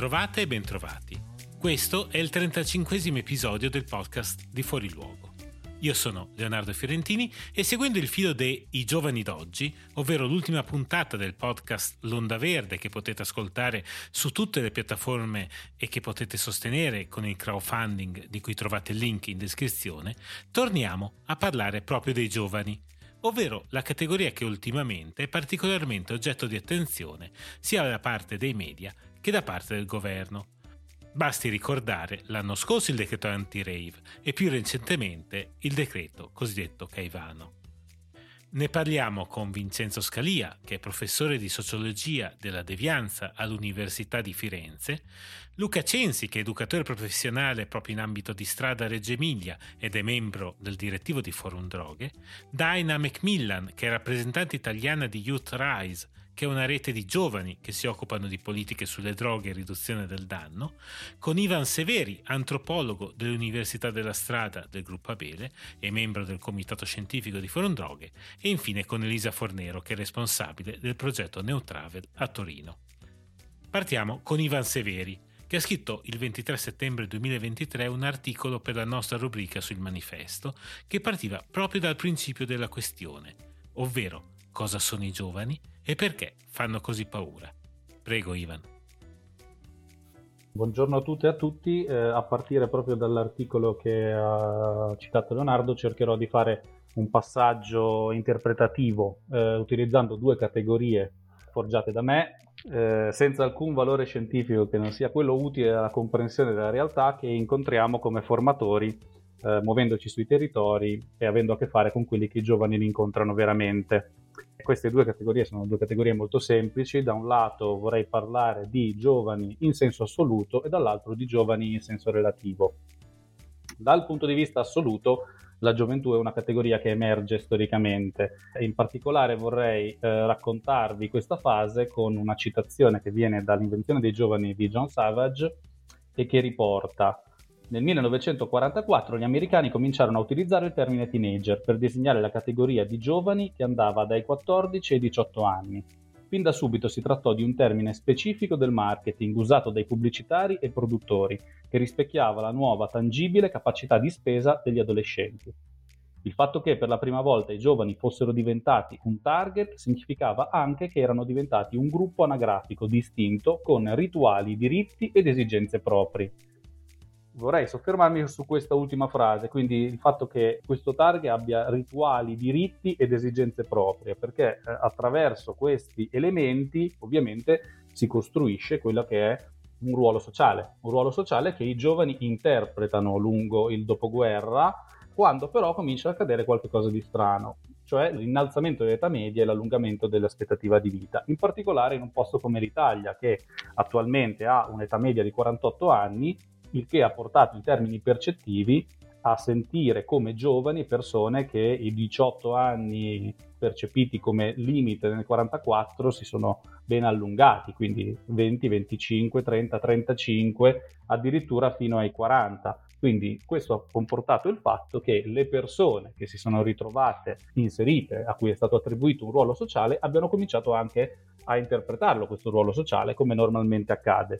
Bentrovate e bentrovati. Questo è il 35 episodio del podcast di Fuori Luogo. Io sono Leonardo Fiorentini e seguendo il filo dei giovani d'oggi, ovvero l'ultima puntata del podcast L'Onda Verde che potete ascoltare su tutte le piattaforme e che potete sostenere con il crowdfunding di cui trovate il link in descrizione, torniamo a parlare proprio dei giovani ovvero la categoria che ultimamente è particolarmente oggetto di attenzione sia da parte dei media che da parte del governo. Basti ricordare l'anno scorso il decreto anti-rave e più recentemente il decreto cosiddetto Caivano. Ne parliamo con Vincenzo Scalia, che è professore di sociologia della devianza all'Università di Firenze, Luca Censi, che è educatore professionale proprio in ambito di strada Reggio Emilia ed è membro del direttivo di Forum Droghe, Dinah Macmillan, che è rappresentante italiana di Youth Rise, che è una rete di giovani che si occupano di politiche sulle droghe e riduzione del danno, con Ivan Severi, antropologo dell'Università della Strada del Gruppo Abele e membro del Comitato Scientifico di Forum Droghe, e infine con Elisa Fornero, che è responsabile del progetto Neutravel a Torino. Partiamo con Ivan Severi, che ha scritto il 23 settembre 2023 un articolo per la nostra rubrica sul manifesto che partiva proprio dal principio della questione, ovvero cosa sono i giovani e perché fanno così paura. Prego Ivan. Buongiorno a tutte e a tutti, eh, a partire proprio dall'articolo che ha citato Leonardo cercherò di fare un passaggio interpretativo eh, utilizzando due categorie forgiate da me eh, senza alcun valore scientifico che non sia quello utile alla comprensione della realtà che incontriamo come formatori eh, muovendoci sui territori e avendo a che fare con quelli che i giovani incontrano veramente. Queste due categorie sono due categorie molto semplici, da un lato vorrei parlare di giovani in senso assoluto e dall'altro di giovani in senso relativo. Dal punto di vista assoluto, la gioventù è una categoria che emerge storicamente. In particolare vorrei eh, raccontarvi questa fase con una citazione che viene dall'invenzione dei giovani di John Savage e che riporta nel 1944 gli americani cominciarono a utilizzare il termine teenager per designare la categoria di giovani che andava dai 14 ai 18 anni. Fin da subito si trattò di un termine specifico del marketing usato dai pubblicitari e produttori, che rispecchiava la nuova tangibile capacità di spesa degli adolescenti. Il fatto che per la prima volta i giovani fossero diventati un target significava anche che erano diventati un gruppo anagrafico distinto con rituali, diritti ed esigenze propri, vorrei soffermarmi su questa ultima frase, quindi il fatto che questo target abbia rituali, diritti ed esigenze proprie, perché eh, attraverso questi elementi ovviamente si costruisce quello che è un ruolo sociale, un ruolo sociale che i giovani interpretano lungo il dopoguerra, quando però comincia a accadere qualcosa di strano, cioè l'innalzamento dell'età media e l'allungamento dell'aspettativa di vita, in particolare in un posto come l'Italia che attualmente ha un'età media di 48 anni il che ha portato in termini percettivi a sentire come giovani persone che i 18 anni percepiti come limite nel 44 si sono ben allungati, quindi 20, 25, 30, 35, addirittura fino ai 40. Quindi questo ha comportato il fatto che le persone che si sono ritrovate inserite, a cui è stato attribuito un ruolo sociale, abbiano cominciato anche a interpretarlo questo ruolo sociale come normalmente accade.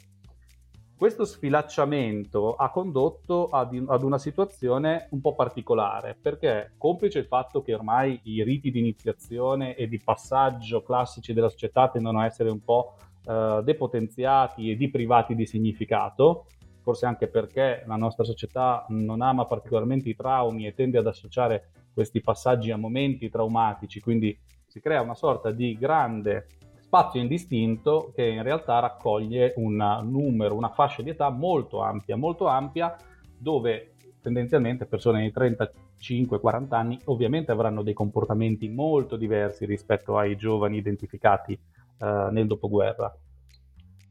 Questo sfilacciamento ha condotto ad, ad, una situazione un po' particolare, perché complice il fatto che ormai i riti di iniziazione e di passaggio classici della società tendono a essere un po' eh, depotenziati e deprivati di significato, forse anche perché la nostra società non ama particolarmente i traumi e tende ad associare questi passaggi a momenti traumatici, quindi si crea una sorta di grande spazio indistinto che in realtà raccoglie un numero, una fascia di età molto ampia, molto ampia, dove tendenzialmente persone di 35-40 anni ovviamente avranno dei comportamenti molto diversi rispetto ai giovani identificati eh, nel dopoguerra.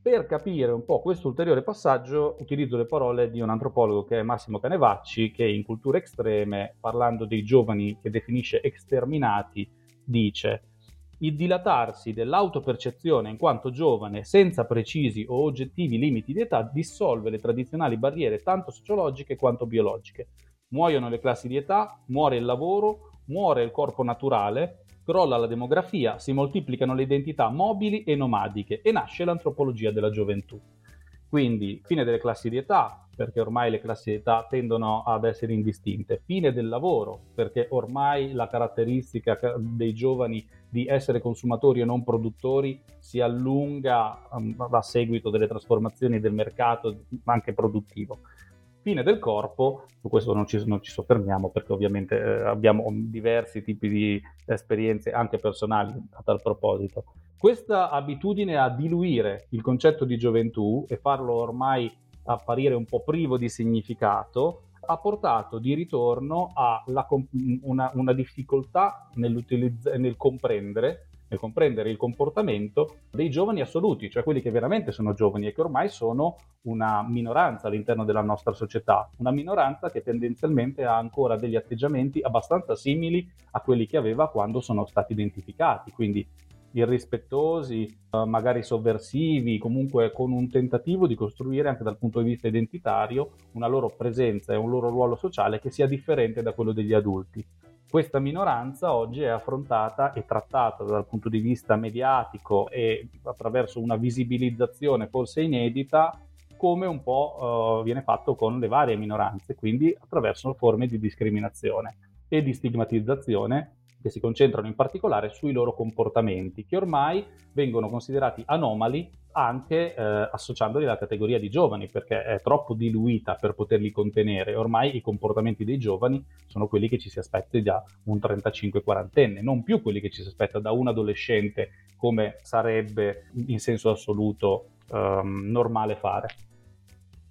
Per capire un po' questo ulteriore passaggio utilizzo le parole di un antropologo che è Massimo Canevacci che in Culture Estreme, parlando dei giovani che definisce exterminati, dice il dilatarsi dell'autopercezione in quanto giovane senza precisi o oggettivi limiti di età dissolve le tradizionali barriere tanto sociologiche quanto biologiche. Muoiono le classi di età, muore il lavoro, muore il corpo naturale, crolla la demografia, si moltiplicano le identità mobili e nomadiche e nasce l'antropologia della gioventù. Quindi fine delle classi di età, perché ormai le classi di età tendono ad essere indistinte. Fine del lavoro, perché ormai la caratteristica dei giovani di essere consumatori e non produttori si allunga um, a seguito delle trasformazioni del mercato anche produttivo. Fine del corpo, su questo non ci, non ci soffermiamo perché ovviamente eh, abbiamo diversi tipi di esperienze anche personali a tal proposito. Questa abitudine a diluire il concetto di gioventù e farlo ormai apparire un po' privo di significato, ha portato di ritorno a una, una, difficoltà nel comprendere, nel comprendere il comportamento dei giovani assoluti, cioè quelli che veramente sono giovani e che ormai sono una minoranza all'interno della nostra società, una minoranza che tendenzialmente ha ancora degli atteggiamenti abbastanza simili a quelli che aveva quando sono stati identificati, quindi irrispettosi, eh, magari sovversivi, comunque con un tentativo di costruire anche dal punto di vista identitario una loro presenza e un loro ruolo sociale che sia differente da quello degli adulti. Questa minoranza oggi è affrontata e trattata dal punto di vista mediatico e attraverso una visibilizzazione forse inedita come un po' uh, viene fatto con le varie minoranze, quindi attraverso forme di discriminazione e di stigmatizzazione che si concentrano in particolare sui loro comportamenti, che ormai vengono considerati anomali anche eh, associandoli alla categoria di giovani, perché è troppo diluita per poterli contenere. Ormai i comportamenti dei giovani sono quelli che ci si aspetta da un 35-40enne, non più quelli che ci si aspetta da un adolescente, come sarebbe in senso assoluto um, normale fare.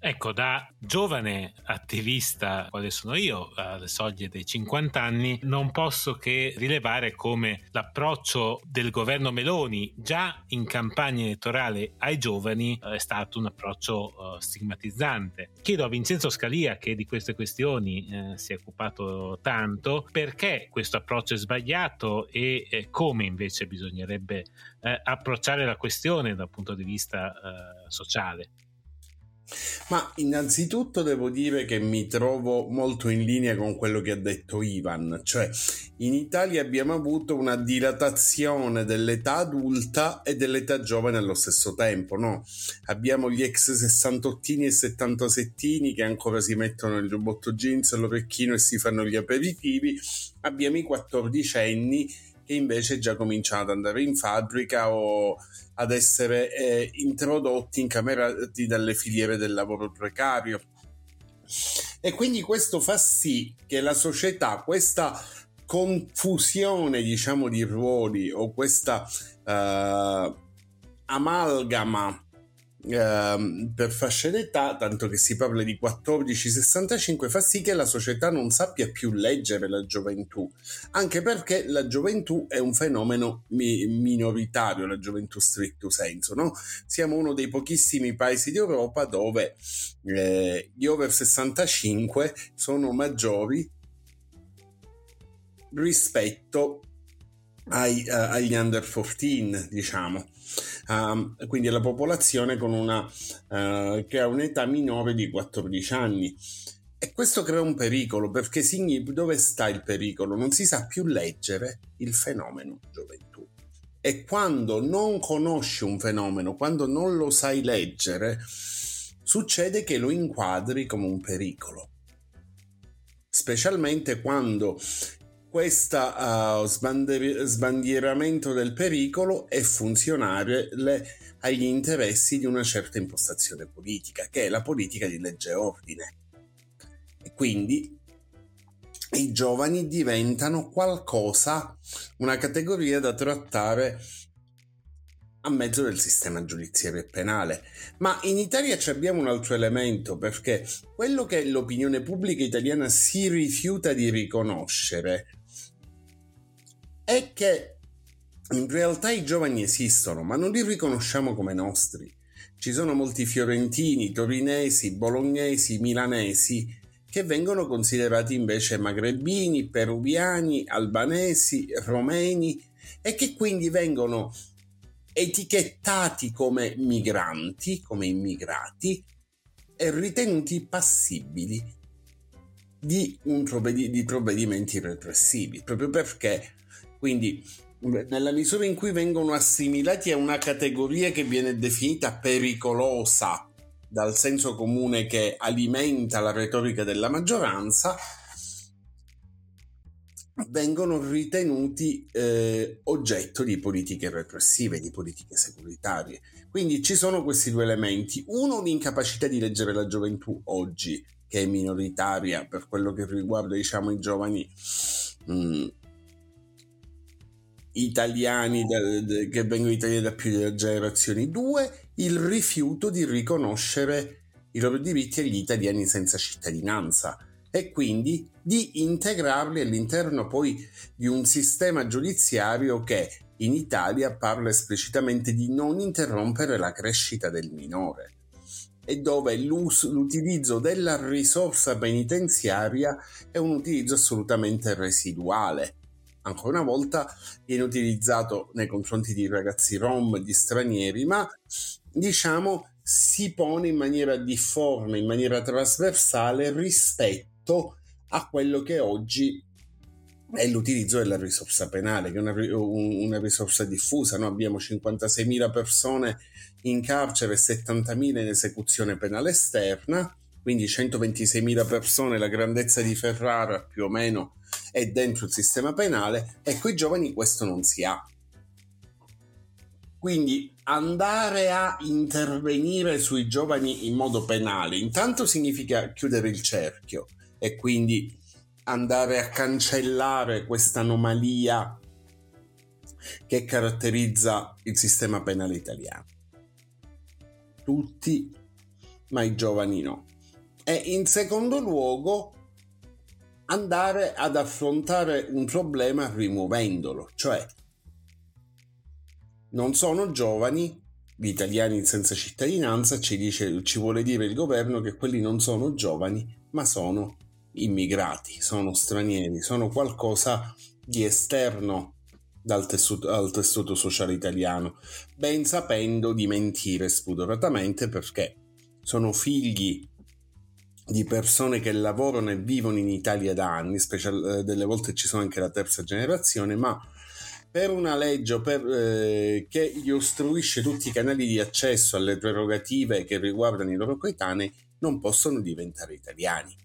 Ecco, da giovane attivista, quale sono io, alle soglie dei 50 anni, non posso che rilevare come l'approccio del governo Meloni già in campagna elettorale ai giovani eh, è stato un approccio uh, stigmatizzante. Chiedo a Vincenzo Scalia, che di queste questioni eh, si è occupato tanto, perché questo approccio è sbagliato e eh, come invece bisognerebbe eh, approcciare la questione dal punto di vista eh, sociale. Ma innanzitutto devo dire che mi trovo molto in linea con quello che ha detto Ivan, cioè in Italia abbiamo avuto una dilatazione dell'età adulta e dell'età giovane allo stesso tempo, no? Abbiamo gli ex 68 e 77 che ancora si mettono il giubbotto jeans, l'orecchino e si fanno gli aperitivi, abbiamo i 14 anni che invece già cominciano ad andare in fabbrica o ad essere eh, introdotti, incamerati dalle filiere del lavoro precario. E quindi questo fa sì che la società, questa confusione, diciamo, di ruoli o questa uh, amalgama Ehm, per fasce d'età, tanto che si parla di 14-65, fa sì che la società non sappia più leggere la gioventù, anche perché la gioventù è un fenomeno mi- minoritario, la gioventù stricto senso. No? Siamo uno dei pochissimi paesi d'Europa dove eh, gli over 65 sono maggiori rispetto ai, uh, agli under 14, diciamo um, quindi alla popolazione una, uh, che ha un'età minore di 14 anni. E questo crea un pericolo perché significa dove sta il pericolo? Non si sa più leggere il fenomeno gioventù. E quando non conosci un fenomeno, quando non lo sai leggere, succede che lo inquadri come un pericolo. Specialmente quando questo uh, sbandier- sbandieramento del pericolo è funzionale agli interessi di una certa impostazione politica, che è la politica di legge e ordine. E quindi i giovani diventano qualcosa, una categoria da trattare a mezzo del sistema giudiziario e penale. Ma in Italia abbiamo un altro elemento perché quello che l'opinione pubblica italiana si rifiuta di riconoscere è che in realtà i giovani esistono, ma non li riconosciamo come nostri. Ci sono molti fiorentini, torinesi, bolognesi, milanesi che vengono considerati invece magrebini, peruviani, albanesi, romeni e che quindi vengono etichettati come migranti, come immigrati e ritenuti passibili di, provvedi- di provvedimenti repressivi, proprio perché quindi nella misura in cui vengono assimilati a una categoria che viene definita pericolosa dal senso comune che alimenta la retorica della maggioranza, vengono ritenuti eh, oggetto di politiche repressive, di politiche securitarie. Quindi ci sono questi due elementi. Uno, l'incapacità di leggere la gioventù oggi, che è minoritaria per quello che riguarda diciamo, i giovani mh, mm, italiani da, da, che vengono italiani da più generazioni. Due, il rifiuto di riconoscere i loro diritti agli italiani senza cittadinanza e quindi di integrarli all'interno poi di un sistema giudiziario che in Italia parla esplicitamente di non interrompere la crescita del minore e dove l'utilizzo della risorsa penitenziaria è un utilizzo assolutamente residuale. Ancora una volta viene utilizzato nei confronti di ragazzi rom, di stranieri, ma diciamo si pone in maniera difforme, in maniera trasversale rispetto a quello che oggi è l'utilizzo della risorsa penale, che è una, una risorsa diffusa. Noi abbiamo 56.000 persone in carcere e 70.000 in esecuzione penale esterna, quindi 126.000 persone, la grandezza di Ferrara più o meno è dentro il sistema penale, e con i giovani questo non si ha. Quindi andare a intervenire sui giovani in modo penale intanto significa chiudere il cerchio e quindi andare a cancellare questa anomalia che caratterizza il sistema penale italiano. Tutti, ma i giovani no. E in secondo luogo andare ad affrontare un problema rimuovendolo, cioè non sono giovani, gli italiani senza cittadinanza, ci, dice, ci vuole dire il governo che quelli non sono giovani, ma sono immigrati, sono stranieri, sono qualcosa di esterno dal tessuto, al tessuto sociale italiano, ben sapendo di mentire spudoratamente perché sono figli di persone che lavorano e vivono in Italia da anni, special, eh, delle volte ci sono anche la terza generazione, ma per una legge per, eh, che gli ostruisce tutti i canali di accesso alle prerogative che riguardano i loro coetanei, non possono diventare italiani.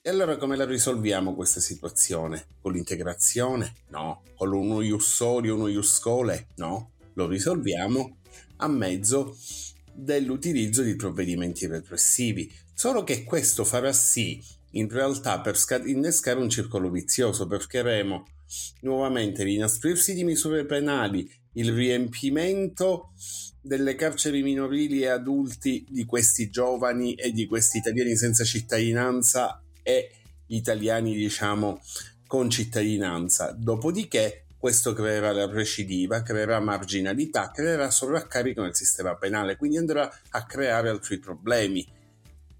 E allora come la risolviamo questa situazione? Con l'integrazione? No. Con uno iussori, uno iuscole? No. Lo risolviamo a mezzo dell'utilizzo di provvedimenti repressivi. Solo che questo farà sì, in realtà, per innescare un circolo vizioso, perché avremo nuovamente l'inasprirsi di misure penali, il riempimento delle carceri minorili e adulti di questi giovani e di questi italiani senza cittadinanza e italiani diciamo con cittadinanza. Dopodiché questo creerà la recidiva, creerà marginalità, creerà sovraccarico nel sistema penale, quindi andrà a creare altri problemi,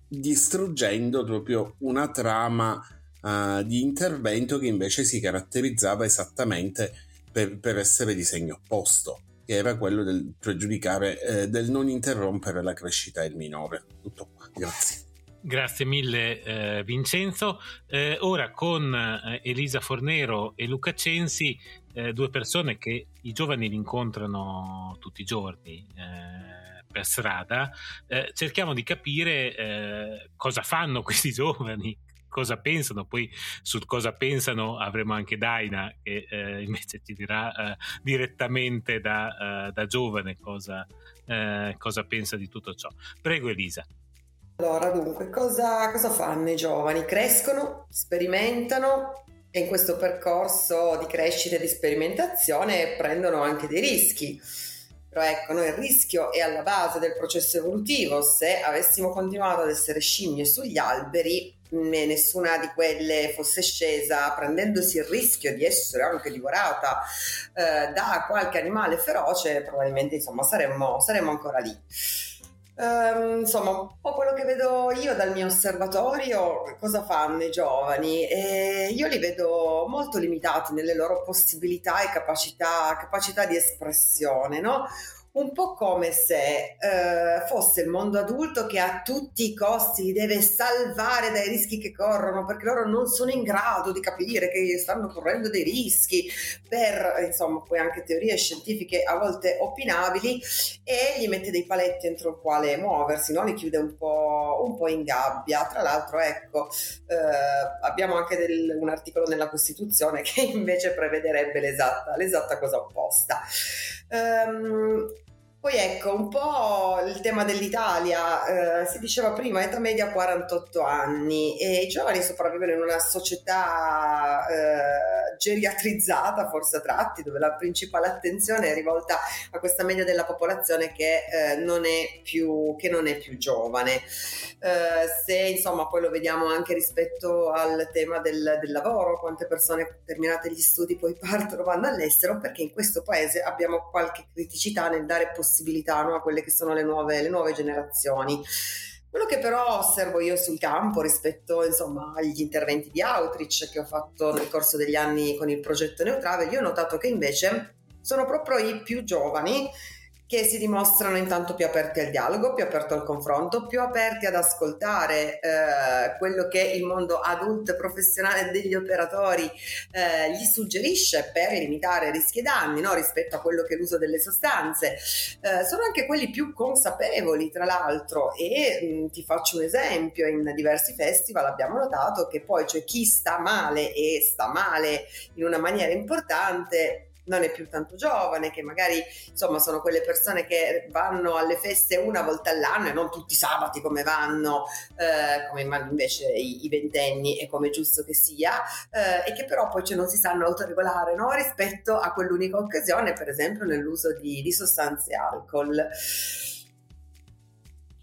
distruggendo proprio una trama uh, di intervento che invece si caratterizzava esattamente per, per, essere di segno opposto, che era quello del pregiudicare, eh, del non interrompere la crescita del minore. Tutto qua, grazie. Grazie mille eh, Vincenzo. Eh, ora con eh, Elisa Fornero e Luca Censi, eh, due persone che i giovani incontrano tutti i giorni eh, per strada, eh, cerchiamo di capire cosa fanno questi giovani, cosa pensano, poi sul cosa pensano avremo anche Daina che eh, invece ci dirà eh, direttamente da, uh, da giovane cosa, eh, cosa, pensa di tutto ciò. Prego Elisa. Allora, dunque, cosa, cosa fanno i giovani? Crescono, sperimentano e in questo percorso di crescita e di sperimentazione prendono anche dei rischi però ecco, noi il rischio è alla base del processo evolutivo, se avessimo continuato ad essere scimmie sugli alberi, nessuna di quelle fosse scesa prendendosi il rischio di essere anche divorata eh, da qualche animale feroce, probabilmente insomma saremmo, saremmo ancora lì. Um, insomma, un po' quello che vedo io dal mio osservatorio, cosa fanno i giovani? E io li vedo molto limitati nelle loro possibilità e capacità, capacità di espressione, no? Un po' come se eh, fosse il mondo adulto che a tutti i costi li deve salvare dai rischi che corrono, perché loro non sono in grado di capire che stanno correndo dei rischi per, insomma, poi anche teorie scientifiche a volte opinabili e gli mette dei paletti entro il quale muoversi, no? li chiude un po', un po in gabbia. Tra l'altro, ecco, eh, abbiamo anche del, un articolo nella Costituzione che invece prevederebbe l'esatta, l'esatta cosa opposta. Um, poi ecco, un po' il tema dell'Italia, eh, si diceva prima, età media 48 anni e i giovani sopravvivono in una società eh, geriatrizzata, forse a tratti, dove la principale attenzione è rivolta a questa media della popolazione che, eh, non, è più, che non è più giovane. Eh, se insomma poi lo vediamo anche rispetto al tema del, del lavoro, quante persone terminate gli studi poi partono, vanno all'estero, perché in questo paese abbiamo qualche criticità nel dare possibilità no, a quelle che sono le nuove, le nuove generazioni. Quello che però osservo io sul campo rispetto insomma, agli interventi di outreach che ho fatto nel corso degli anni con il progetto Neutrave, io ho notato che invece sono proprio i più giovani che si dimostrano intanto più aperti al dialogo, più aperti al confronto, più aperti ad ascoltare eh, quello che il mondo adulto professionale degli operatori eh, gli suggerisce per limitare rischi e danni no? rispetto a quello che è l'uso delle sostanze. Eh, sono anche quelli più consapevoli, tra l'altro, e mh, mm, ti faccio un esempio, in diversi festival abbiamo notato che poi c'è chi sta male e sta male in una maniera importante non è più tanto giovane, che magari insomma sono quelle persone che vanno alle feste una volta all'anno e non tutti i sabati come vanno, eh, come vanno invece i, i, ventenni e come è giusto che sia, eh, e che però poi cioè, non si sanno autoregolare no? rispetto a quell'unica occasione, per esempio nell'uso di, di sostanze alcol.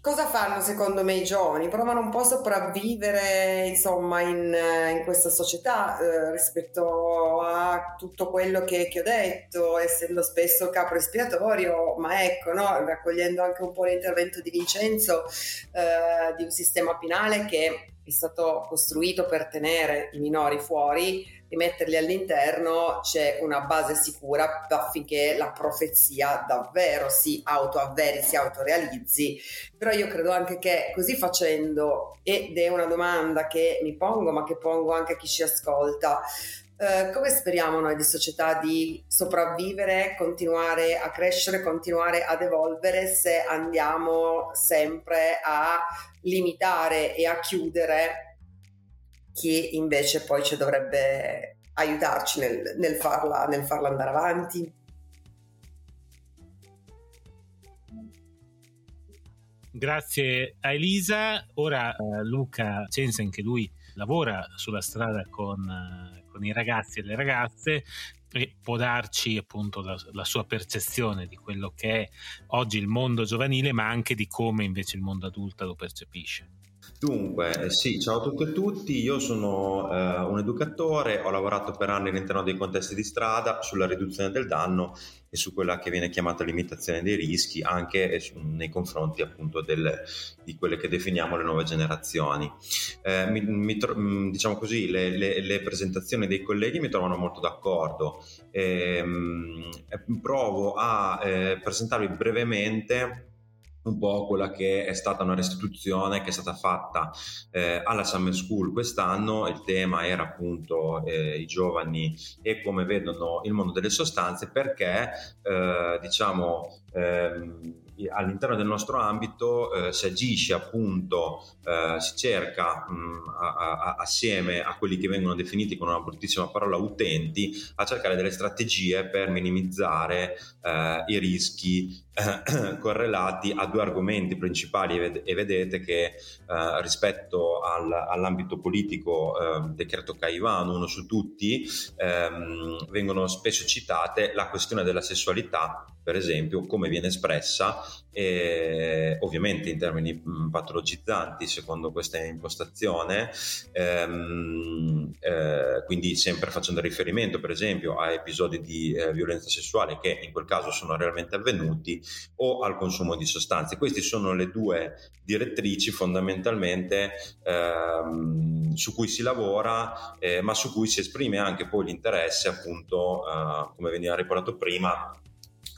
Cosa fanno secondo me i giovani? Provano un po' a sopravvivere insomma in, in questa società eh, rispetto a tutto quello che, che, ho detto, essendo spesso capo espiatorio, ma ecco, no, raccogliendo anche un po' l'intervento di Vincenzo eh, di un sistema penale che è stato costruito per tenere i minori fuori e metterli all'interno c'è una base sicura affinché la profezia davvero si autoavveri, si autorealizzi. Però io credo anche che così facendo, ed è una domanda che mi pongo ma che pongo anche a chi ci ascolta, Uh, come speriamo noi di società di sopravvivere, continuare a crescere, continuare ad evolvere se andiamo sempre a limitare e a chiudere chi invece poi ci dovrebbe aiutarci nel, nel, farla, nel farla andare avanti. Grazie a Elisa. Ora uh, Luca Censen, che lui lavora sulla strada con, uh, con, i ragazzi e le ragazze, e può darci appunto la, la, sua percezione di quello che è oggi il mondo giovanile, ma anche di come invece il mondo adulto lo percepisce. Dunque, eh, sì, ciao a tutti e tutti, io sono eh, un educatore, ho lavorato per anni all'interno dei contesti di strada sulla riduzione del danno e su quella che viene chiamata limitazione dei rischi, anche nei confronti appunto del, di quelle che definiamo le nuove generazioni. Eh, mi, mi, mm, diciamo così, le, le, le, presentazioni dei colleghi mi trovano molto d'accordo. Ehm, provo a eh, presentarvi brevemente un po' quella che è stata una restituzione che è stata fatta eh, alla Summer School quest'anno. Il tema era appunto eh, i giovani e come vedono il mondo delle sostanze perché eh, diciamo ehm, all'interno del nostro ambito eh, si agisce appunto, eh, si cerca mh, a, a, assieme a quelli che vengono definiti con una bruttissima parola utenti, a cercare delle strategie per minimizzare eh, i rischi correlati a due argomenti principali. E vedete che eh, rispetto al, all'ambito politico eh, decreto Caivano, uno su tutti, ehm, vengono spesso citate la questione della sessualità per esempio, come viene espressa, eh, ovviamente in termini patologizzanti secondo questa impostazione, ehm, eh, quindi sempre facendo riferimento per esempio a episodi di eh, violenza sessuale che in quel caso sono realmente avvenuti o al consumo di sostanze. Queste sono le due direttrici fondamentalmente ehm, su cui si lavora, eh, ma su cui si esprime anche poi l'interesse appunto, eh, come veniva riportato prima,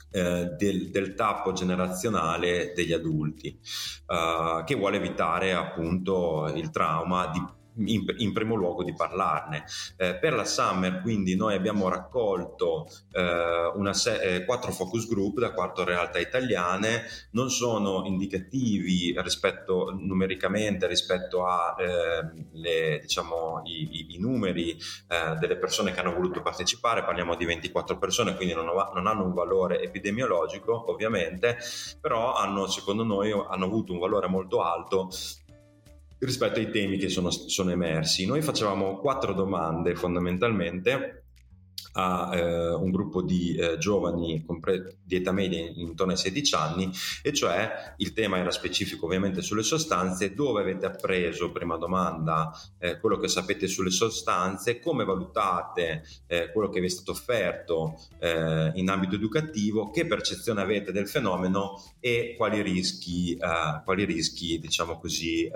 eh, del, del, tappo generazionale degli adulti, uh, che vuole evitare appunto il trauma di in, in, primo luogo di parlarne. Eh, per la Summer quindi noi abbiamo raccolto eh, se- eh, quattro focus group da quattro realtà italiane, non sono indicativi rispetto, numericamente rispetto a ehm, diciamo, numeri eh, delle persone che hanno voluto partecipare, parliamo di 24 persone, quindi non, non hanno un valore epidemiologico ovviamente, però hanno secondo noi hanno avuto un valore molto alto rispetto ai temi che sono, sono emersi. Noi facevamo quattro domande fondamentalmente a eh, un gruppo di eh, giovani compre- di età media intorno ai 16 anni e cioè il tema era specifico ovviamente sulle sostanze dove avete appreso prima domanda eh, quello che sapete sulle sostanze come valutate eh, quello che vi è stato offerto eh, in ambito educativo che percezione avete del fenomeno e quali rischi eh, quali rischi diciamo così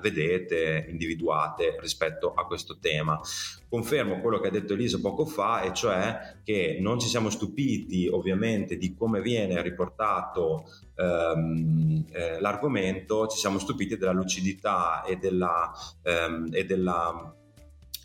vedete individuate rispetto a questo tema. Confermo quello che ha detto Elisa poco fa, e cioè che non ci siamo stupiti ovviamente di come viene riportato ehm, eh, l'argomento, ci siamo stupiti della lucidità e della, ehm, e della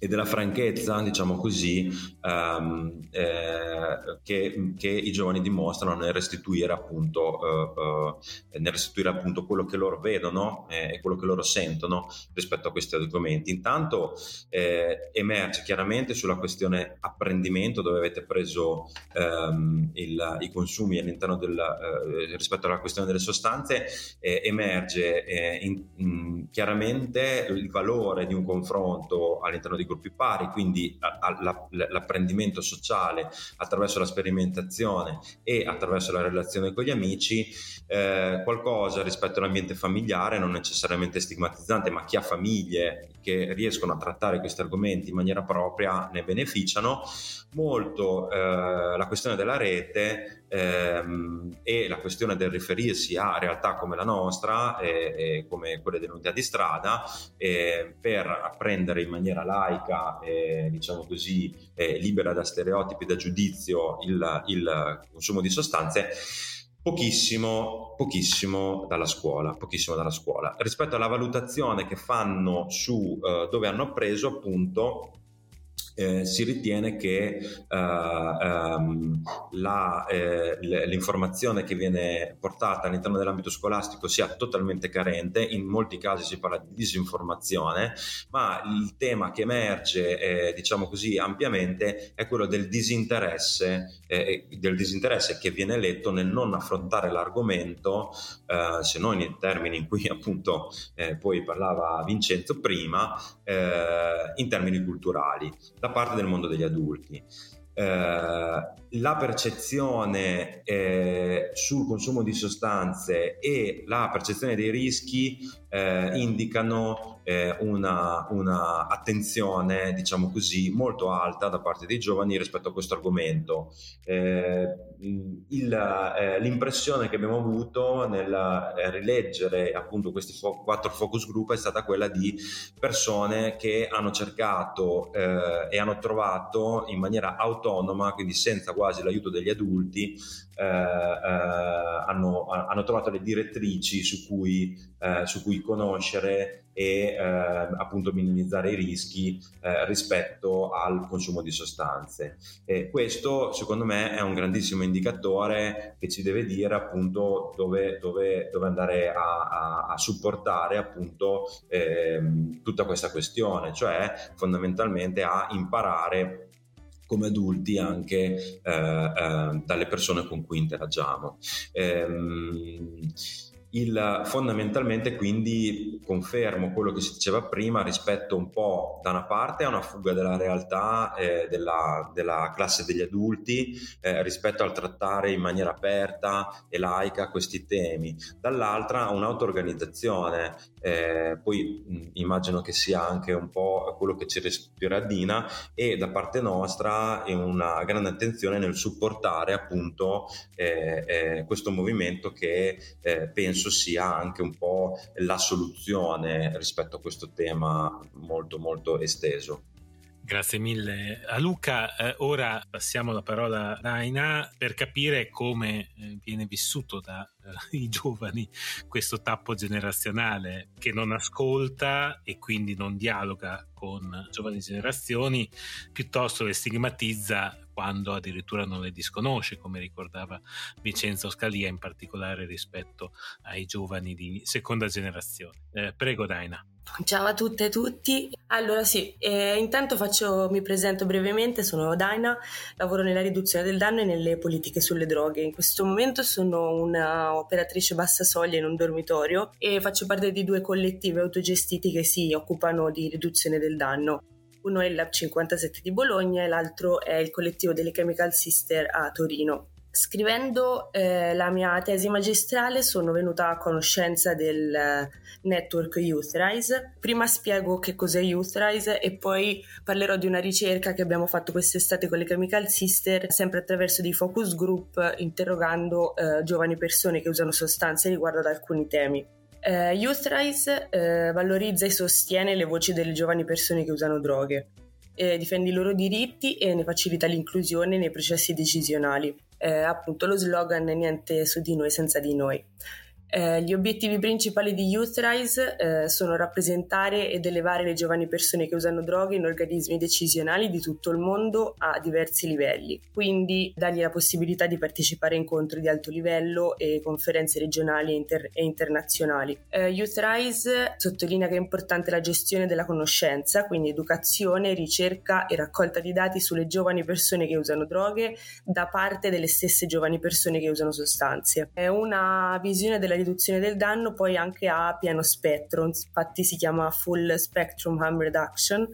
e della franchezza, diciamo così, um, eh, che, che, i giovani dimostrano nel restituire appunto, uh, uh, nel restituire appunto quello che loro vedono eh, e quello che loro sentono rispetto a questi argomenti. Intanto eh, emerge chiaramente sulla questione apprendimento, dove avete preso um, il, i consumi all'interno del, uh, rispetto alla questione delle sostanze, emerge in, in, chiaramente il valore di un confronto all'interno di gruppi pari, quindi l'apprendimento sociale attraverso la sperimentazione e attraverso la relazione con gli amici, eh, qualcosa rispetto all'ambiente familiare, non necessariamente stigmatizzante, ma chi ha famiglie che riescono a trattare questi argomenti in maniera propria ne beneficiano. Molto eh, la questione della rete ehm, e la questione del riferirsi a realtà come la nostra e, e come quelle dell'unità di strada eh, per apprendere in maniera laica e diciamo così libera da stereotipi, da giudizio il, il consumo di sostanze pochissimo, pochissimo dalla scuola, pochissimo dalla scuola. Rispetto alla valutazione che fanno su uh, dove hanno appreso, appunto, eh, si ritiene che uh, um, la, eh, l'informazione che viene portata all'interno dell'ambito scolastico sia totalmente carente, in molti casi si parla di disinformazione, ma il tema che emerge, eh, diciamo così, ampiamente è quello del disinteresse, eh, del disinteresse che viene letto nel non affrontare l'argomento, se non in termini in cui appunto poi parlava Vincenzo prima, in termini culturali da parte del mondo degli adulti. Eh, la percezione eh, sul consumo di sostanze e la percezione dei rischi eh, indicano eh, una, una, attenzione, diciamo così, molto alta da parte dei giovani rispetto a questo argomento. Eh, il, eh, l'impressione che abbiamo avuto nel rileggere appunto questi fo- quattro focus group è stata quella di persone che hanno cercato e hanno trovato in maniera autonoma, quindi senza quasi l'aiuto degli adulti, eh, eh, hanno, hanno, trovato le direttrici su cui, eh, su cui conoscere e eh, appunto minimizzare i rischi eh, rispetto al consumo di sostanze. E questo secondo me è un grandissimo indicatore che ci deve dire appunto dove, dove, dove andare a, a, a, supportare appunto ehm, tutta questa questione, cioè fondamentalmente a imparare come adulti anche eh, eh, dalle persone con cui interagiamo. Ehm, il, fondamentalmente quindi confermo quello che si diceva prima rispetto un po' da una parte a una fuga della realtà eh, della, della, classe degli adulti eh, rispetto al trattare in maniera aperta e laica questi temi, dall'altra a un'auto-organizzazione, eh, poi mh, immagino che sia anche un po' quello che ci respira Dina e da parte nostra una grande attenzione nel supportare appunto eh, eh, questo movimento che eh, penso penso sia anche un po' la soluzione rispetto a questo tema molto molto esteso. Grazie mille a Luca. Eh, ora passiamo la parola a Raina per capire come eh, viene vissuto dai eh, giovani questo tappo generazionale che non ascolta e quindi non dialoga con giovani generazioni, piuttosto le stigmatizza quando addirittura non le disconosce, come ricordava Vincenzo Scalia, in particolare rispetto ai giovani di seconda generazione. Eh, prego, Daina. Ciao a tutte e tutti. Allora sì, eh, intanto faccio, mi presento brevemente, sono Daina, lavoro nella riduzione del danno e nelle politiche sulle droghe. In questo momento sono una operatrice bassa soglia in un dormitorio e faccio parte di due collettivi autogestiti che si occupano di riduzione del danno. Uno è il Lab 57 di Bologna e l'altro è il collettivo delle Chemical Sister a Torino. Scrivendo eh, la mia tesi magistrale sono venuta a conoscenza del eh, network Youthrise. Prima spiego che cos'è Youthrise e poi parlerò di una ricerca che abbiamo fatto quest'estate con le Chemical Sister, sempre attraverso dei focus group, interrogando eh, giovani persone che usano sostanze riguardo ad alcuni temi. Uh, Youthrise uh, valorizza e sostiene le voci delle giovani persone che usano droghe, eh, difende i loro diritti e ne facilita l'inclusione nei processi decisionali eh, appunto lo slogan niente su di noi senza di noi. Eh, gli obiettivi principali di Youthrise eh, sono rappresentare ed elevare le giovani persone che usano droghe in organismi decisionali di tutto il mondo a diversi livelli, quindi dargli la possibilità di partecipare a incontri di alto livello e conferenze regionali e, inter- e internazionali. Eh, Youthrise sottolinea che è importante la gestione della conoscenza, quindi educazione, ricerca e raccolta di dati sulle giovani persone che usano droghe da parte delle stesse giovani persone che usano sostanze. È una visione della riduzione del danno poi anche a pieno spettro, infatti si chiama Full Spectrum Harm Reduction,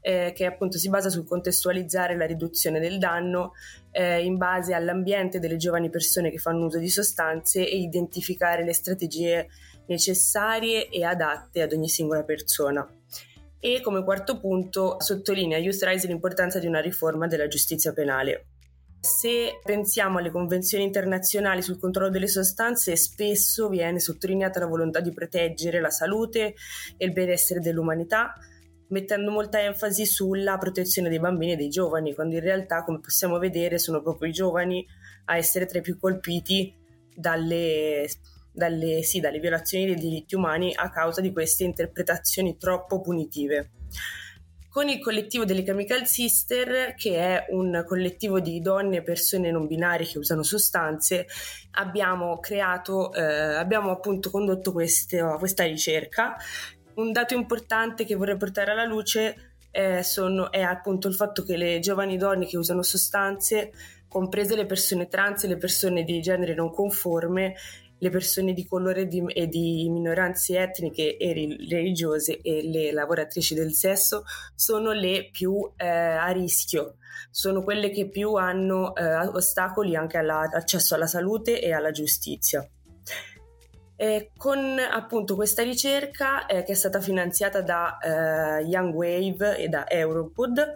eh, che appunto si basa sul contestualizzare la riduzione del danno eh, in base all'ambiente delle giovani persone che fanno uso di sostanze e identificare le strategie necessarie e adatte ad ogni singola persona. E come quarto punto sottolinea Youth Rise l'importanza di una riforma della giustizia penale. Se pensiamo alle convenzioni internazionali sul controllo delle sostanze, spesso viene sottolineata la volontà di proteggere la salute e il benessere dell'umanità, mettendo molta enfasi sulla protezione dei bambini e dei giovani, quando in realtà, come possiamo vedere, sono proprio i giovani a essere tra i più colpiti dalle, dalle, sì, dalle violazioni dei diritti umani a causa di queste interpretazioni troppo punitive con il collettivo delle Chemical Sister, che è un collettivo di donne e persone non binarie che usano sostanze, abbiamo creato, eh, abbiamo appunto condotto queste, questa ricerca. Un dato importante che vorrei portare alla luce eh, sono, è appunto il fatto che le giovani donne che usano sostanze, comprese le persone trans e le persone di genere non conforme, le persone di colore di, e di minoranze etniche e religiose e le lavoratrici del sesso sono le più eh, a rischio, sono quelle che più hanno eh, ostacoli anche all'accesso alla salute e alla giustizia. Eh, con appunto questa ricerca eh, che è stata finanziata da eh, Young Wave e da Europod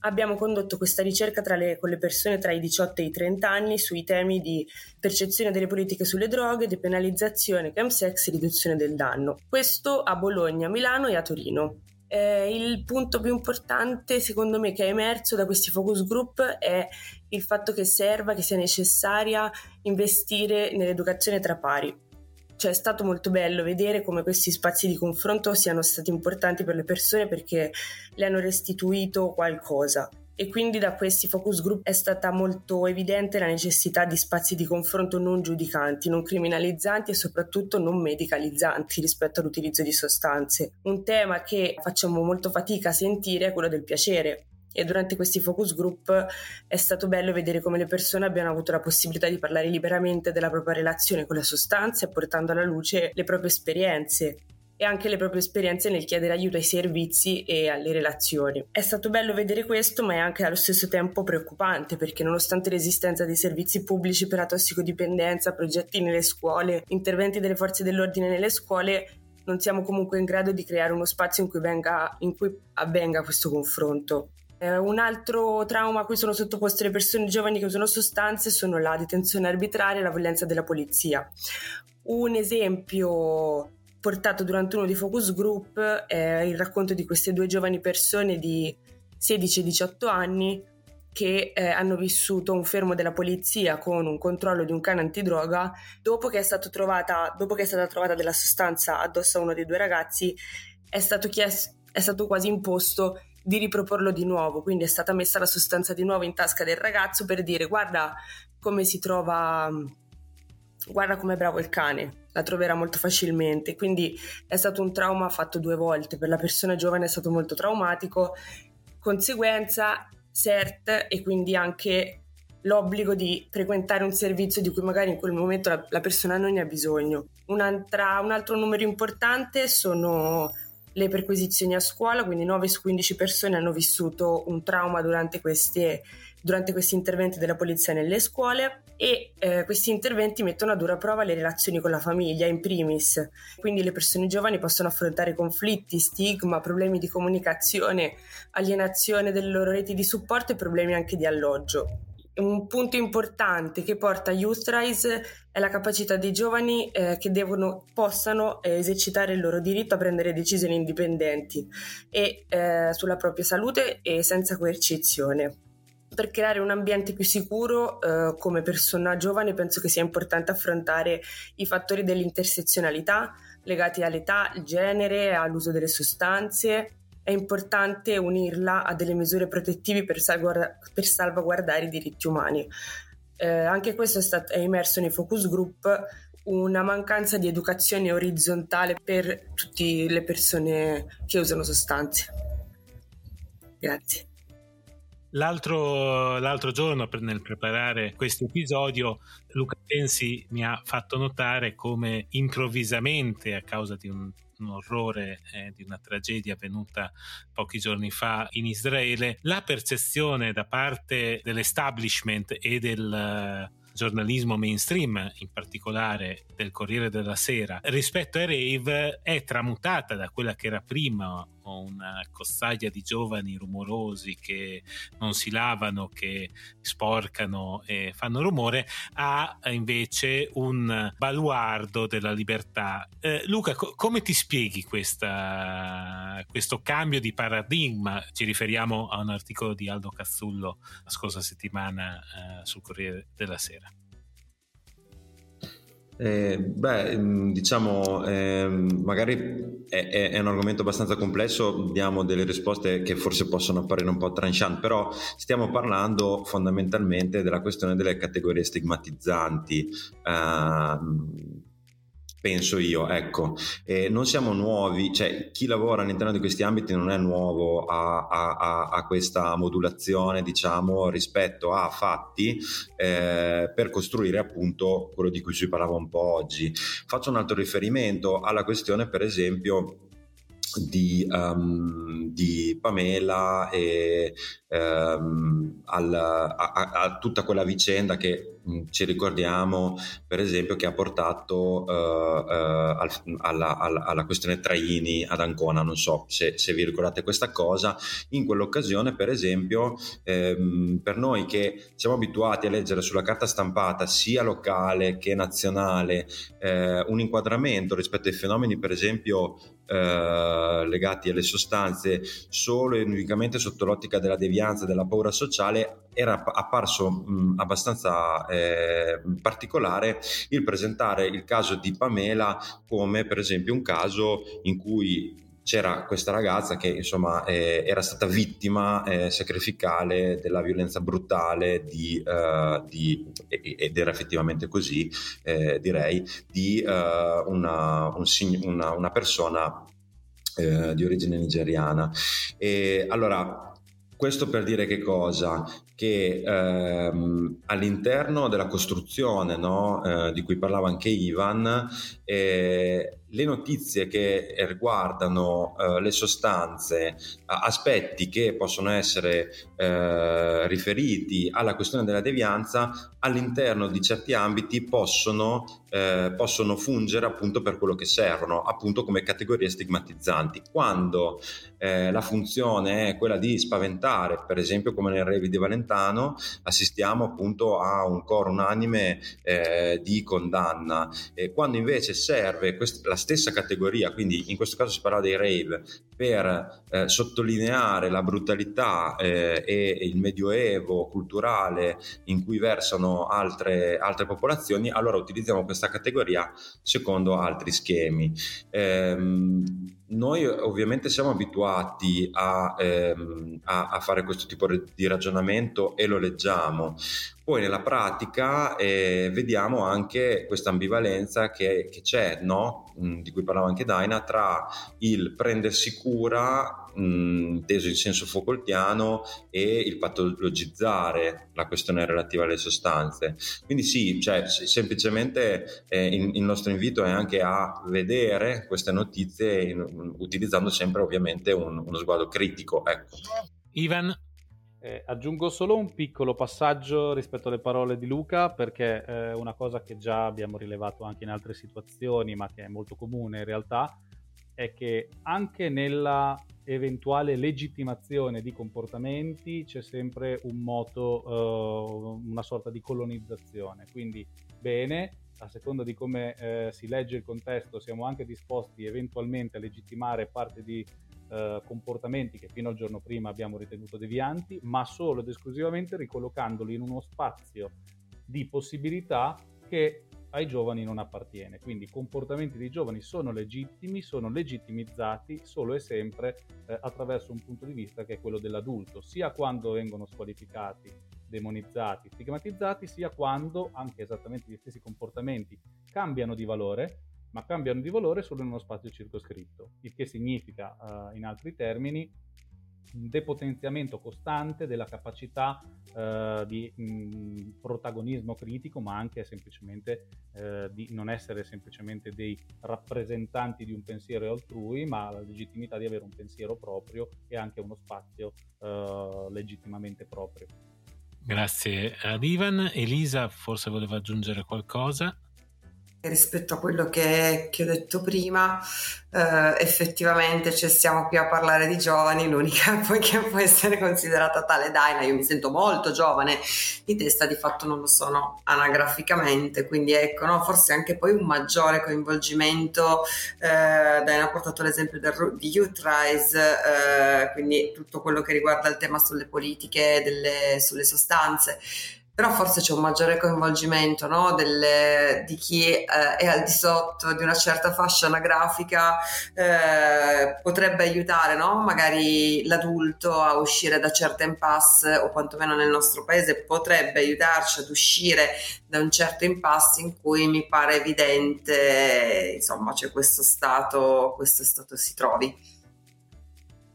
abbiamo condotto questa ricerca le, con le persone tra i 18 e i 30 anni sui temi di percezione delle politiche sulle droghe, depenalizzazione, chemsex e riduzione del danno. Questo a Bologna, Milano e a Torino. Eh, il punto più importante, secondo me, che è emerso da questi focus group è il fatto che serva, che sia necessaria investire nell'educazione tra pari cioè è stato molto bello vedere come questi spazi di confronto siano stati importanti per le persone perché le hanno restituito qualcosa. E quindi da questi focus group è stata molto evidente la necessità di spazi di confronto non giudicanti, non criminalizzanti e soprattutto non medicalizzanti rispetto all'utilizzo di sostanze. Un tema che facciamo molto fatica a sentire è quello del piacere, e durante questi focus group è stato bello vedere come le persone abbiano avuto la possibilità di parlare liberamente della propria relazione con la sostanza e portando alla luce le proprie esperienze e anche le proprie esperienze nel chiedere aiuto ai servizi e alle relazioni. È stato bello vedere questo, ma è anche allo stesso tempo preoccupante perché nonostante l'esistenza di servizi pubblici per la tossicodipendenza, progetti nelle scuole, interventi delle forze dell'ordine nelle scuole, non siamo comunque in grado di creare uno spazio in cui, venga, in cui avvenga questo confronto. Eh, un altro trauma a cui sono sottoposte le persone giovani che usano sostanze sono la detenzione arbitraria e la violenza della polizia. Un esempio portato durante uno dei focus group è il racconto di queste due giovani persone di 16 e 18 anni che eh, hanno vissuto un fermo della polizia con un controllo di un cane antidroga dopo che, è trovata, dopo che è stata trovata della sostanza addosso a uno dei due ragazzi è stato, chiesto, è stato quasi imposto di riproporlo di nuovo. Quindi è stata messa la sostanza di nuovo in tasca del ragazzo per dire guarda come si trova guarda com'è bravo il cane la troverà molto facilmente. Quindi è stato un trauma fatto due volte. Per la persona giovane è stato molto traumatico. Conseguenza CERT e quindi anche l'obbligo di frequentare un servizio di cui magari in quel momento la, la persona non ne ha bisogno. un altro numero importante sono le perquisizioni a scuola, quindi 9 su 15 persone hanno vissuto un trauma durante, queste, durante questi interventi della polizia nelle scuole e eh, questi interventi mettono a dura prova le relazioni con la famiglia in primis, quindi le persone giovani possono affrontare conflitti, stigma, problemi di comunicazione, alienazione delle loro reti di supporto e problemi anche di alloggio un punto importante che porta Youthrise è la capacità dei giovani eh, che devono, possano eh, esercitare il loro diritto a prendere decisioni indipendenti e eh, sulla propria salute e senza coercizione. Per creare un ambiente più sicuro, eh, come persona giovane, penso che sia importante affrontare i fattori dell'intersezionalità legati all'età, al genere, all'uso delle sostanze, è importante unirla a delle misure protettive per, salvaguarda- per salvaguardare i diritti umani. Eh, anche questo è, stato, è emerso nei focus group una mancanza di educazione orizzontale per tutte le persone che usano sostanze. Grazie. L'altro, l'altro, giorno nel preparare questo episodio Luca Pensi mi ha fatto notare come improvvisamente a causa di un un orrore eh, di una tragedia avvenuta pochi giorni fa in Israele, la percezione da parte dell'establishment e del giornalismo mainstream, in particolare del Corriere della Sera, rispetto ai rave è tramutata da quella che era prima una cozzaglia di giovani rumorosi che non si lavano, che sporcano e fanno rumore, a invece un baluardo della libertà. Eh, Luca, co- come ti spieghi questa, questo cambio di paradigma? Ci riferiamo a un articolo di Aldo Cazzullo la scorsa settimana eh, sul Corriere della Sera. Eh, beh, mm, diciamo, eh, magari è, è, un argomento abbastanza complesso, diamo delle risposte che forse possono apparire un po' tranchant, però stiamo parlando fondamentalmente della questione delle categorie stigmatizzanti. Eh, penso io, ecco, eh, non siamo nuovi, cioè chi lavora all'interno di questi ambiti non è nuovo a, a, a questa modulazione, diciamo, rispetto a fatti eh, per costruire appunto quello di cui si parlava un po' oggi. Faccio un altro riferimento alla questione, per esempio, di, um, di, Pamela e um, al, a, a, tutta quella vicenda che mh, mm, ci ricordiamo per esempio che ha portato uh, uh, al, alla, alla, alla, questione Traini ad Ancona. Non so se, se, vi ricordate questa cosa. In quell'occasione per esempio ehm, per noi che siamo abituati a leggere sulla carta stampata sia locale che nazionale eh, un inquadramento rispetto ai fenomeni per esempio eh, legati alle sostanze solo e unicamente sotto l'ottica della devianza, della paura sociale, era apparso mh, abbastanza eh, particolare il presentare il caso di Pamela come per esempio un caso in cui c'era questa ragazza che insomma eh, era stata vittima eh, sacrificale della violenza brutale di, uh, di, ed era effettivamente così eh, direi di uh, una, un, una, una, persona eh, di origine nigeriana e allora questo per dire che cosa? Che ehm, all'interno della costruzione no, eh, di cui parlava anche Ivan, eh, le notizie che riguardano eh, le sostanze, aspetti che possono essere eh, riferiti alla questione della devianza, all'interno di certi ambiti possono, eh, possono, fungere appunto per quello che servono, appunto come categorie stigmatizzanti. Quando eh, la funzione è quella di spaventare, per esempio come nel Revi di Valentano, assistiamo appunto a un coro unanime eh, di condanna. quando invece serve quest- la stessa categoria, quindi in questo caso si parla dei rave, per eh, sottolineare la brutalità eh, e il medioevo culturale in cui versano altre, altre, popolazioni, allora utilizziamo questa categoria secondo altri schemi. Ehm, noi ovviamente siamo abituati a, ehm, a, a, fare questo tipo di ragionamento e lo leggiamo. Poi nella pratica eh, vediamo anche questa ambivalenza che, che c'è, no? Mm, di cui parlava anche Daina, tra il prendersi cura, mh, mm, inteso in senso Foucaultiano, e il patologizzare la questione relativa alle sostanze. Quindi sì, cioè, semplicemente eh, il, il, nostro invito è anche a vedere queste notizie in, utilizzando sempre ovviamente un, uno sguardo critico. Ecco. Ivan, eh, aggiungo solo un piccolo passaggio rispetto alle parole di Luca perché è eh, una cosa che già abbiamo rilevato anche in altre situazioni ma che è molto comune in realtà è che anche nella eventuale legittimazione di comportamenti c'è sempre un moto, uh, una sorta di colonizzazione. Quindi bene, a seconda di come eh, si legge il contesto, siamo anche disposti eventualmente a legittimare parte di eh, comportamenti che fino al giorno prima abbiamo ritenuto devianti, ma solo ed esclusivamente ricollocandoli in uno spazio di possibilità che ai giovani non appartiene. Quindi i comportamenti dei giovani sono legittimi, sono legittimizzati solo e sempre eh, attraverso un punto di vista che è quello dell'adulto, sia quando vengono squalificati, demonizzati, stigmatizzati, sia quando anche esattamente gli stessi comportamenti cambiano di valore ma cambiano di valore solo in uno spazio circoscritto, il che significa, uh, in altri termini, un depotenziamento costante della capacità uh, di mh, protagonismo critico, ma anche semplicemente uh, di non essere semplicemente dei rappresentanti di un pensiero altrui, ma la legittimità di avere un pensiero proprio e anche uno spazio legittimamente proprio. Grazie ad Ivan. Elisa forse voleva aggiungere qualcosa rispetto a quello che, che ho detto prima, eh, effettivamente cioè, stiamo qui a parlare di giovani, l'unica poi che può essere considerata tale Daina, io mi sento molto giovane di testa, di fatto non lo sono anagraficamente, quindi ecco, no, forse anche poi un maggiore coinvolgimento, eh, Daina ha portato l'esempio del, di Youth Rise, eh, quindi tutto quello che riguarda il tema sulle politiche, delle, sulle sostanze però forse c'è un maggiore coinvolgimento no? Delle, di chi eh, è al di sotto di una certa fascia anagrafica, eh, potrebbe aiutare no? magari l'adulto a uscire da certe impasse o quantomeno nel nostro paese potrebbe aiutarci ad uscire da un certo impasse in cui mi pare evidente insomma c'è questo stato, questo stato si trovi.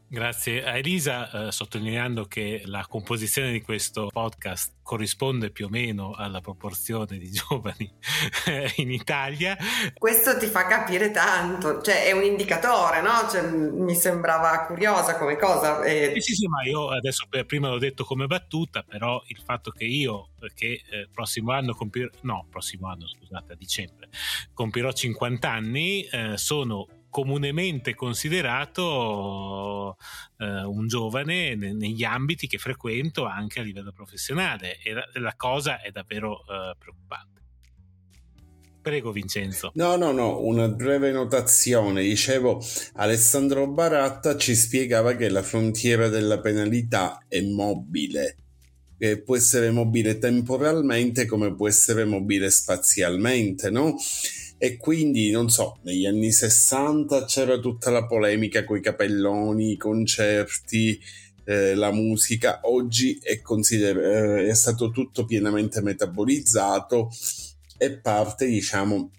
Grazie a Elisa, eh, sottolineando che la composizione di questo podcast corrisponde più o meno alla proporzione di giovani eh, in Italia. Questo ti fa capire tanto, cioè è un indicatore, no? Cioè, mi sembrava curiosa come cosa. E... Sì, sì, sì, ma io adesso prima l'ho detto come battuta, però il fatto che io, che eh, prossimo anno compirò, no, prossimo anno, scusate, a dicembre, compirò 50 anni, eh, sono comunemente considerato eh, un giovane ne- negli ambiti che frequento anche a livello professionale e la, la cosa è davvero eh, preoccupante. Prego Vincenzo. No, no, no, una breve notazione. Dicevo, Alessandro Baratta ci spiegava che la frontiera della penalità è mobile. Che può essere mobile temporalmente come può essere mobile spazialmente, no? E quindi non so, negli anni 60 c'era tutta la polemica con i capelloni, i concerti, eh, la musica, oggi è, consider- eh, è stato tutto pienamente metabolizzato e parte diciamo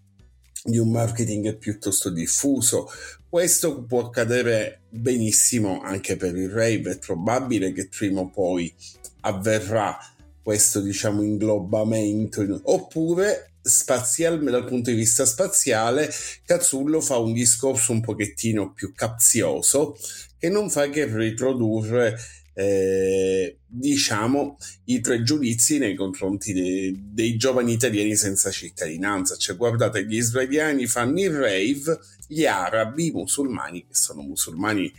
di un marketing piuttosto diffuso. Questo può accadere benissimo anche per il rave, è probabile che prima o poi avverrà questo diciamo inglobamento oppure spazial, dal punto di vista spaziale Cazzullo fa un discorso un pochettino più capzioso che non fa che riprodurre eh, diciamo i pregiudizi nei confronti de- dei giovani italiani senza cittadinanza. Cioè guardate gli israeliani fanno il rave gli arabi, i musulmani che sono musulmani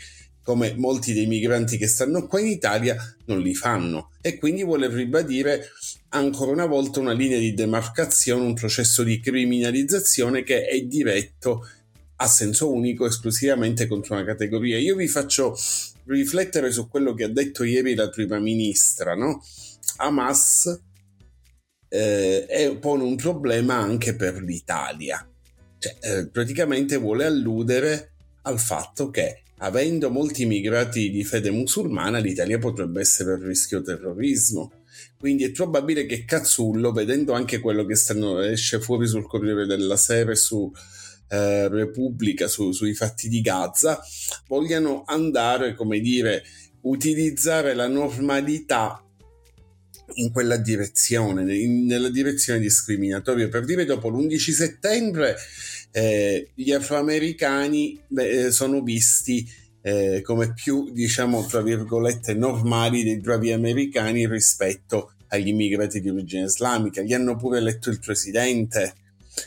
come molti dei migranti che stanno qua in Italia non li fanno. E quindi vuole ribadire ancora una volta una linea di demarcazione, un processo di criminalizzazione che è diretto a senso unico esclusivamente contro una categoria. Io vi faccio riflettere su quello che ha detto ieri la prima ministra, no? Hamas eh, pone un problema anche per l'Italia. Cioè, eh, praticamente vuole alludere al fatto che avendo molti immigrati di fede musulmana, l'Italia potrebbe essere a rischio terrorismo. Quindi è probabile che Cazzullo, vedendo anche quello che stanno, esce fuori sul Corriere della Sera e su eh, Repubblica, su, sui fatti di Gaza, vogliano andare, come dire, utilizzare la normalità in quella direzione, in, nella direzione discriminatoria. Per dire, dopo l'11 settembre eh, gli afroamericani beh, eh, sono visti eh, come più, diciamo, tra virgolette, normali dei bravi americani rispetto agli immigrati di origine islamica. Gli hanno pure eletto il presidente,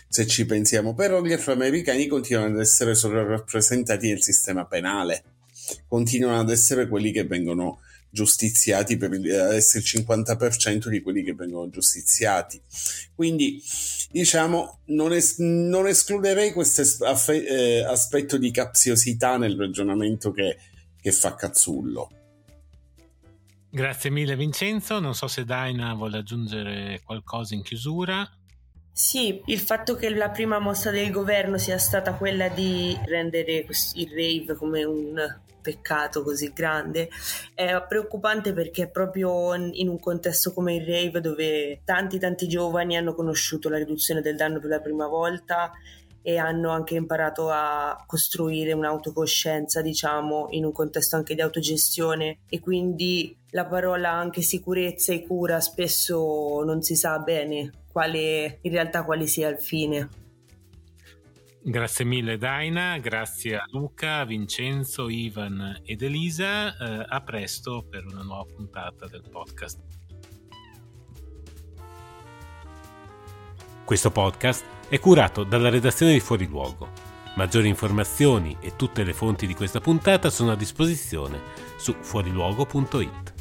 se ci pensiamo, però gli afroamericani continuano ad essere sovrarappresentati nel sistema penale, continuano ad essere quelli che vengono giustiziati per essere il 50% di quelli che vengono giustiziati. Quindi diciamo non, es- non escluderei questo es- eh, aspetto di capziosità nel ragionamento che, che fa Cazzullo. Grazie mille Vincenzo, non so se Daina vuole aggiungere qualcosa in chiusura. Sì, il fatto che la prima mossa del governo sia stata quella di rendere il rave come un peccato così grande è preoccupante perché proprio in un contesto come il rave dove tanti tanti giovani hanno conosciuto la riduzione del danno per la prima volta e hanno anche imparato a costruire un'autocoscienza, diciamo, in un contesto anche di autogestione e quindi la parola anche sicurezza e cura spesso non si sa bene quale in realtà quale sia il fine. Grazie mille Daina, grazie a Luca, Vincenzo, Ivan ed Elisa. Eh, a presto per una nuova puntata del podcast. Questo podcast è curato dalla redazione di Fuori Luogo. Maggiori informazioni e tutte le fonti di questa puntata sono a disposizione su fuoriluogo.it.